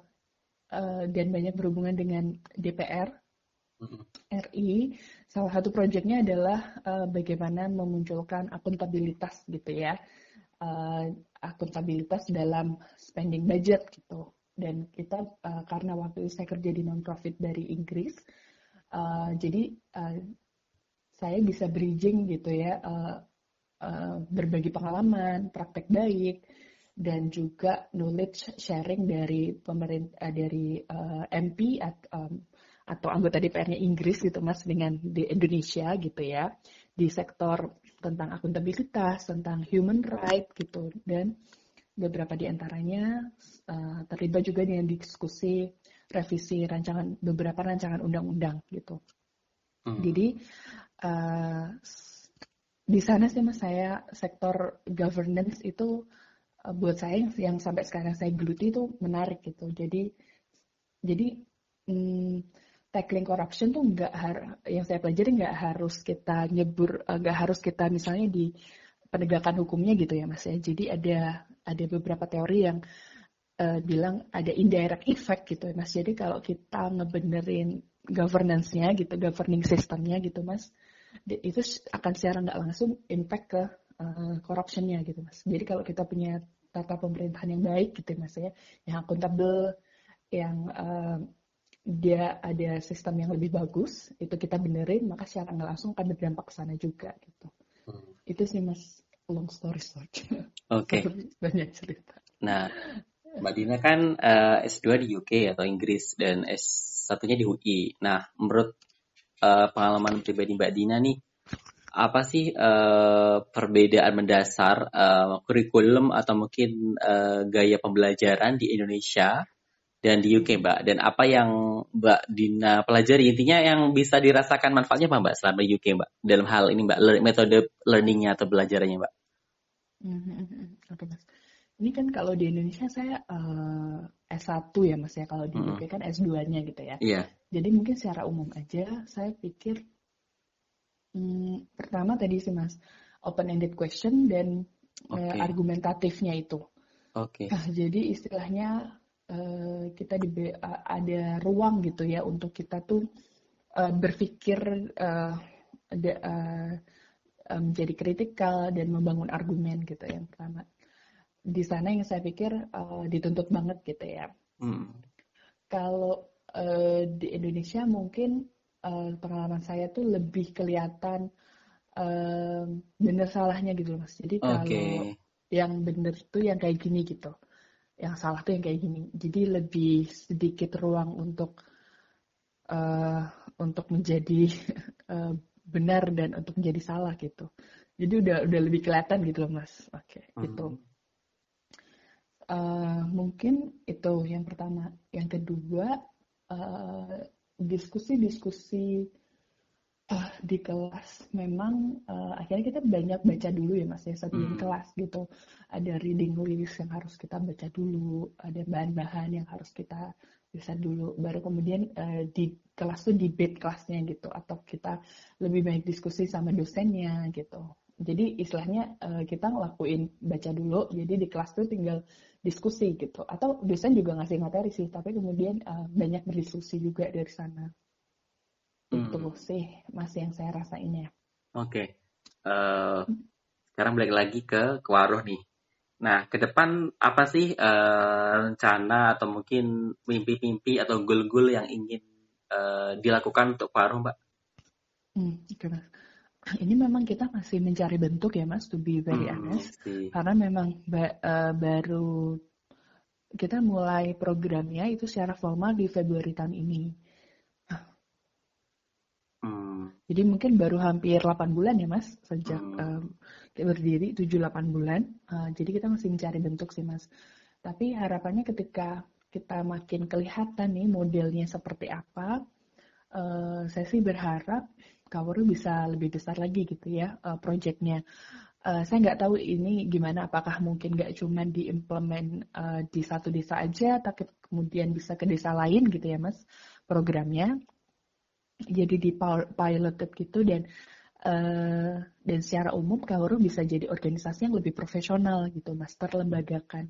uh, dan banyak berhubungan dengan DPR RI, salah satu proyeknya adalah uh, bagaimana memunculkan akuntabilitas gitu ya, uh, akuntabilitas dalam spending budget gitu. Dan kita uh, karena waktu itu saya kerja di non-profit dari Inggris, uh, jadi uh, saya bisa bridging gitu ya, uh, uh, berbagi pengalaman, praktek baik, dan juga knowledge sharing dari pemerintah dari uh, MP at, um, atau anggota DPR-nya Inggris gitu mas dengan di Indonesia gitu ya di sektor tentang akuntabilitas tentang human right gitu. Dan beberapa di antaranya uh, terlibat juga dengan diskusi revisi rancangan beberapa rancangan undang-undang gitu. Hmm. jadi uh, di sana sih mas saya sektor governance itu uh, buat saya yang, yang sampai sekarang saya geluti itu menarik gitu. Jadi jadi hmm, tackling corruption tuh nggak yang saya pelajari nggak harus kita nyebur eh, nggak harus kita misalnya di penegakan hukumnya gitu ya mas ya. Jadi ada ada beberapa teori yang uh, bilang ada indirect effect gitu ya mas. Jadi kalau kita ngebenerin governance-nya gitu governing systemnya gitu mas itu akan secara nggak langsung impact ke uh, corruption-nya gitu mas. Jadi kalau kita punya tata pemerintahan yang baik gitu ya mas ya. Yang akuntabel yang uh, dia ada sistem yang lebih bagus, itu kita benerin, maka secara nggak langsung akan berdampak ke sana juga gitu. Hmm. Itu sih mas long story short. Oke. [LAUGHS] Okay. Banyak cerita. Nah, Mbak Dina kan uh, eh, S2 di UK atau Inggris dan S1-nya di UI. Nah, menurut uh, pengalaman pribadi Mbak Dina nih, apa sih uh, perbedaan mendasar uh, kurikulum atau mungkin uh, gaya pembelajaran di Indonesia dan di UK Mbak. Dan apa yang Mbak Dina pelajari intinya yang bisa dirasakan manfaatnya apa Mbak selama di UK Mbak dalam hal ini Mbak metode learningnya atau belajarannya Mbak? Mm-hmm. Oke Mas. Ini kan kalau di Indonesia saya uh, eh, S1 ya Mas ya, kalau di UK kan S2-nya gitu ya. Iya. Yeah. Jadi mungkin secara umum aja saya pikir hmm, pertama tadi sih Mas open ended question dan okay. uh, argumentatifnya itu. Oke. Okay. Nah, jadi istilahnya uh, kita di uh, ada ruang gitu ya untuk kita tuh uh, berpikir uh, uh, menjadi kritikal dan membangun argumen gitu yang pertama di sana yang saya pikir uh, dituntut banget gitu ya hmm. kalau uh, di Indonesia mungkin uh, pengalaman saya tuh lebih kelihatan uh, bener salahnya gitu mas jadi kalau okay. yang bener tuh yang kayak gini gitu yang salah tuh yang kayak gini. Jadi lebih sedikit ruang untuk uh, untuk menjadi uh, [LAUGHS] benar dan untuk menjadi salah gitu. Jadi udah udah lebih kelihatan gitu loh mas. Oke, okay, hmm. gitu. Uh, mungkin itu yang pertama. Yang kedua diskusi-diskusi uh, uh, di kelas memang uh, akhirnya kita banyak baca dulu ya mas ya sebelum hmm. kelas gitu. Ada reading list yang harus kita baca dulu ada bahan-bahan yang harus kita bisa dulu. Baru kemudian uh, di kelas tuh debate kelasnya gitu atau kita lebih banyak diskusi sama dosennya gitu. Jadi istilahnya uh, kita ngelakuin baca dulu jadi di kelas tuh tinggal diskusi gitu. Atau dosen juga ngasih materi sih tapi kemudian uh, banyak berdiskusi juga dari sana itu hmm. sih masih yang saya rasain ya. Oke. Okay. Uh, eh, sekarang balik lagi ke Kewaruh nih. Nah, ke depan apa sih uh, rencana atau mungkin mimpi-mimpi atau goal-goal yang ingin uh, dilakukan untuk Kewaruh, Mbak? Hmm, [CLEARS THROAT] Ini memang kita masih mencari bentuk ya, Mas, to be very hmm, honest. See. Karena memang ba uh, baru kita mulai programnya itu secara formal di Februari tahun ini. Jadi mungkin baru hampir 8 bulan ya Mas sejak hmm. um, berdiri 7-8 bulan. Uh, jadi kita masih mencari bentuk sih Mas. Tapi harapannya ketika kita makin kelihatan nih modelnya seperti apa, uh, saya sih berharap Kaworu bisa lebih besar lagi gitu ya uh, proyeknya. Uh, saya nggak tahu ini gimana, apakah mungkin nggak cuma diimplement uh, di satu desa aja, tapi kemudian bisa ke desa lain gitu ya mas programnya jadi di piloted gitu dan uh, dan secara umum Kaoru bisa jadi organisasi yang lebih profesional gitu mas terlembagakan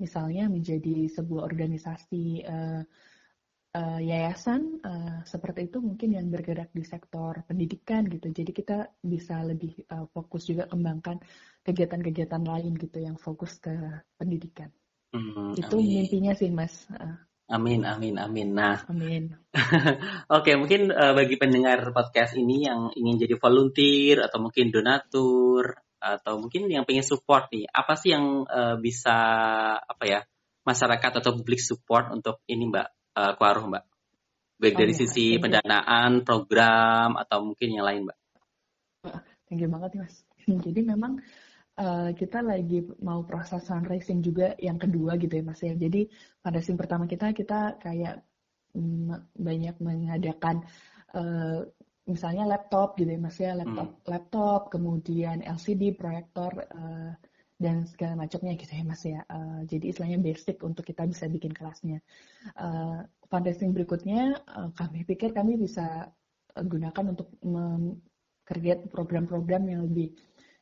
misalnya menjadi sebuah organisasi uh, uh, yayasan uh, seperti itu mungkin yang bergerak di sektor pendidikan gitu. Jadi kita bisa lebih uh, fokus juga kembangkan kegiatan-kegiatan lain gitu yang fokus ke pendidikan. Hmm, itu amin. mimpinya sih mas. Uh. Amin, amin, amin. Nah, amin. [LAUGHS] Oke, okay, mungkin uh, bagi pendengar podcast ini yang ingin jadi volunteer atau mungkin donatur atau mungkin yang pengen support nih, apa sih yang uh, bisa apa ya masyarakat atau publik support untuk ini Mbak uh, Kuaruh Mbak? Baik oh, dari ya, sisi pendanaan, program atau mungkin yang lain Mbak. Thank you banget Mas. [LAUGHS] Jadi memang uh, kita lagi mau proses fundraising juga yang kedua gitu ya Mas ya. Jadi fundraising pertama kita kita kayak um, banyak mengadakan uh, misalnya laptop gitu ya Mas ya, laptop hmm. laptop, kemudian LCD, proyektor uh, dan segala macamnya gitu ya Mas ya. Uh, jadi istilahnya basic untuk kita bisa bikin kelasnya. Uh, fundraising berikutnya uh, kami pikir kami bisa gunakan untuk create program-program yang lebih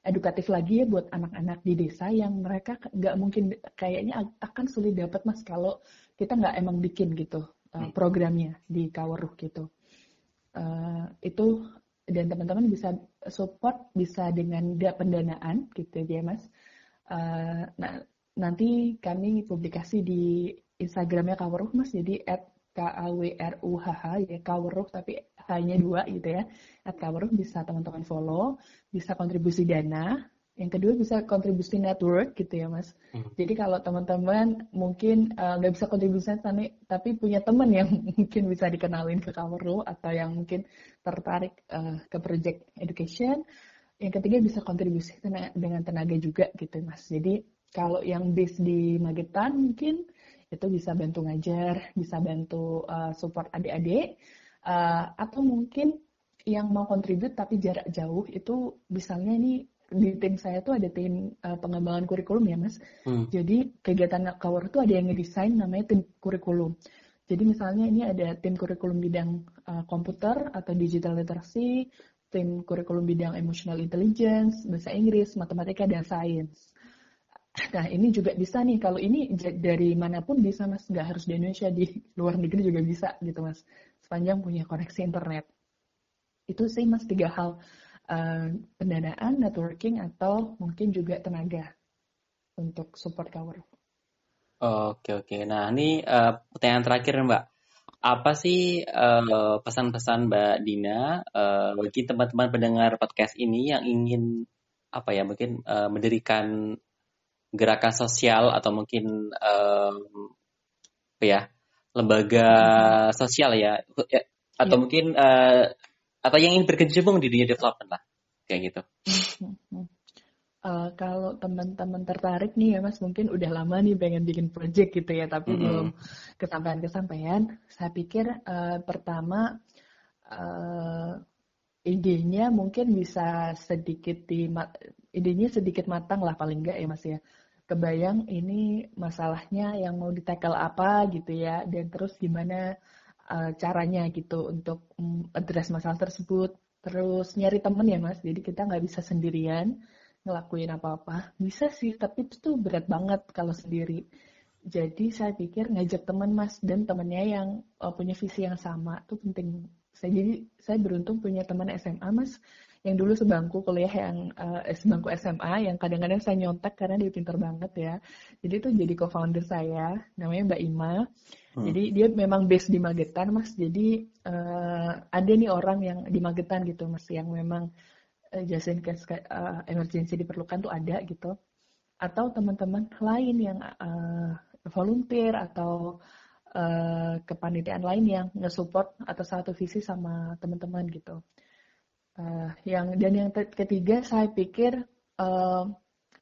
edukatif lagi ya buat anak-anak di desa yang mereka nggak mungkin kayaknya akan sulit dapat mas kalau kita nggak emang bikin gitu uh, programnya di Kaweruh gitu. Uh, itu dan teman-teman bisa support bisa dengan pendanaan gitu ya mas. Uh, nah nanti kami publikasi di Instagramnya Kaweruh mas jadi at K A W R U H H ya Kaweruh tapi hanya dua gitu ya. At Kaweruh bisa teman-teman follow, bisa kontribusi dana, yang kedua bisa kontribusi network gitu ya mas. Hmm. Jadi kalau teman-teman mungkin eh, nggak uh, bisa kontribusi tapi, tapi punya teman yang [LAUGHS] mungkin bisa dikenalin ke Kaweruh atau yang mungkin tertarik uh, ke project education. Yang ketiga bisa kontribusi dengan tenaga juga gitu mas. Jadi kalau yang base di Magetan mungkin itu bisa bantu ngajar, bisa bantu uh, support adik-adik uh, atau mungkin yang mau kontribut tapi jarak jauh itu misalnya ini di tim saya tuh ada tim uh, pengembangan kurikulum ya mas. Hmm. Jadi kegiatan cover tuh ada yang ngedesain namanya tim kurikulum. Jadi misalnya ini ada tim kurikulum bidang uh, komputer atau digital literacy, tim kurikulum bidang emotional intelligence, bahasa Inggris, matematika dan sains. Nah ini juga bisa nih kalau ini dari mana pun bisa mas, nggak harus di Indonesia di luar negeri juga bisa gitu mas sepanjang punya koneksi internet. Itu sih mas tiga hal uh, pendanaan, networking atau mungkin juga tenaga untuk support cover. Oke oke. Nah ini uh, pertanyaan terakhir Mbak. Apa sih uh, pesan-pesan Mbak Dina uh, bagi teman-teman pendengar podcast ini yang ingin apa ya mungkin uh, mendirikan gerakan sosial atau mungkin um, apa ya lembaga sosial ya, ya atau ya. mungkin uh, atau yang ingin berkecimpung di dunia development lah kayak gitu. Uh, kalau teman-teman tertarik nih ya mas mungkin udah lama nih pengen bikin project gitu ya tapi mm -hmm. belum kesampaian-kesampaian saya pikir uh, pertama uh, idenya mungkin bisa sedikit di idenya sedikit matang lah paling enggak ya mas ya. Kebayang ini masalahnya yang mau ditackle apa gitu ya dan terus gimana uh, caranya gitu untuk um, address masalah tersebut. Terus nyari temen ya mas jadi kita nggak bisa sendirian ngelakuin apa-apa. Bisa sih tapi itu berat banget kalau sendiri. Jadi saya pikir ngajak teman mas dan temennya yang uh, punya visi yang sama tuh penting. Saya jadi saya beruntung punya teman SMA mas yang dulu sebangku kuliah yang uh, sebangku SMA yang kadang-kadang saya nyontek karena dia pinter banget ya. Jadi itu jadi co-founder saya, namanya Mbak Ima. Hmm. Jadi dia memang base di Magetan, Mas. Jadi uh, ada nih orang yang di Magetan gitu, Mas, yang memang uh, jasa uh, emergency diperlukan tuh ada gitu. Atau teman-teman lain yang uh, volunteer atau uh, kepanitiaan lain yang nge-support atau satu visi sama teman-teman gitu. Uh, yang dan yang ketiga saya pikir uh,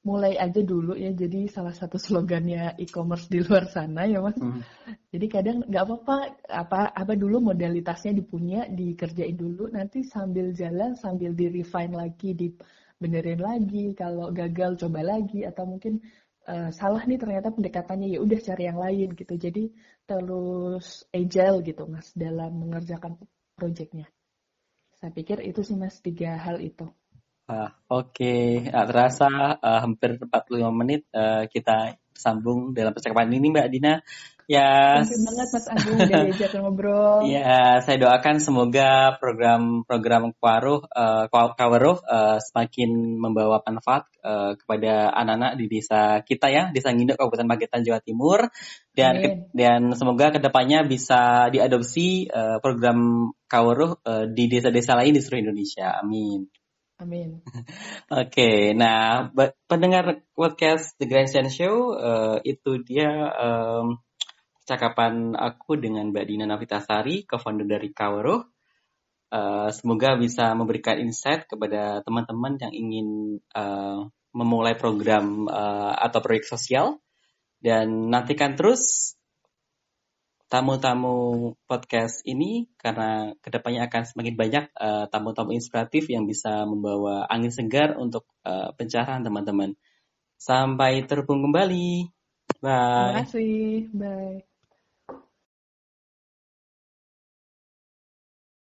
mulai aja dulu ya jadi salah satu slogannya e-commerce di luar sana ya mas. Hmm. Jadi kadang nggak apa-apa apa apa dulu modalitasnya dipunya dikerjain dulu nanti sambil jalan sambil di refine lagi dibenerin lagi kalau gagal coba lagi atau mungkin uh, salah nih ternyata pendekatannya ya udah cari yang lain gitu jadi terus agile gitu mas dalam mengerjakan proyeknya. Saya pikir itu sih mas tiga hal itu. Ah, Oke, okay. nah, terasa uh, hampir 45 menit uh, kita sambung dalam percakapan ini Mbak Dina. Ya. Thank you banget Mas Agung udah diajak ngobrol. [LAUGHS] Ya, saya doakan semoga program-program Kawaruh uh, uh, semakin membawa manfaat uh, kepada anak-anak di desa kita ya, Desa Nginduk Kabupaten Magetan Jawa Timur dan ke, dan semoga ke depannya bisa diadopsi uh, program Kawaruh uh, di desa-desa lain di seluruh Indonesia. Amin. Amin. [LAUGHS] Oke, okay, nah pendengar podcast The Grand Show uh, itu dia um, percakapan aku dengan Mbak Dina Navitasari, co-founder dari Kawaro. Uh, semoga bisa memberikan insight kepada teman-teman yang ingin uh, memulai program uh, atau proyek sosial. Dan nantikan terus tamu-tamu podcast ini karena ke depannya akan semakin banyak tamu-tamu uh, inspiratif yang bisa membawa angin segar untuk uh, pencerahan teman-teman. Sampai terhubung kembali. Bye. Terima kasih. Bye.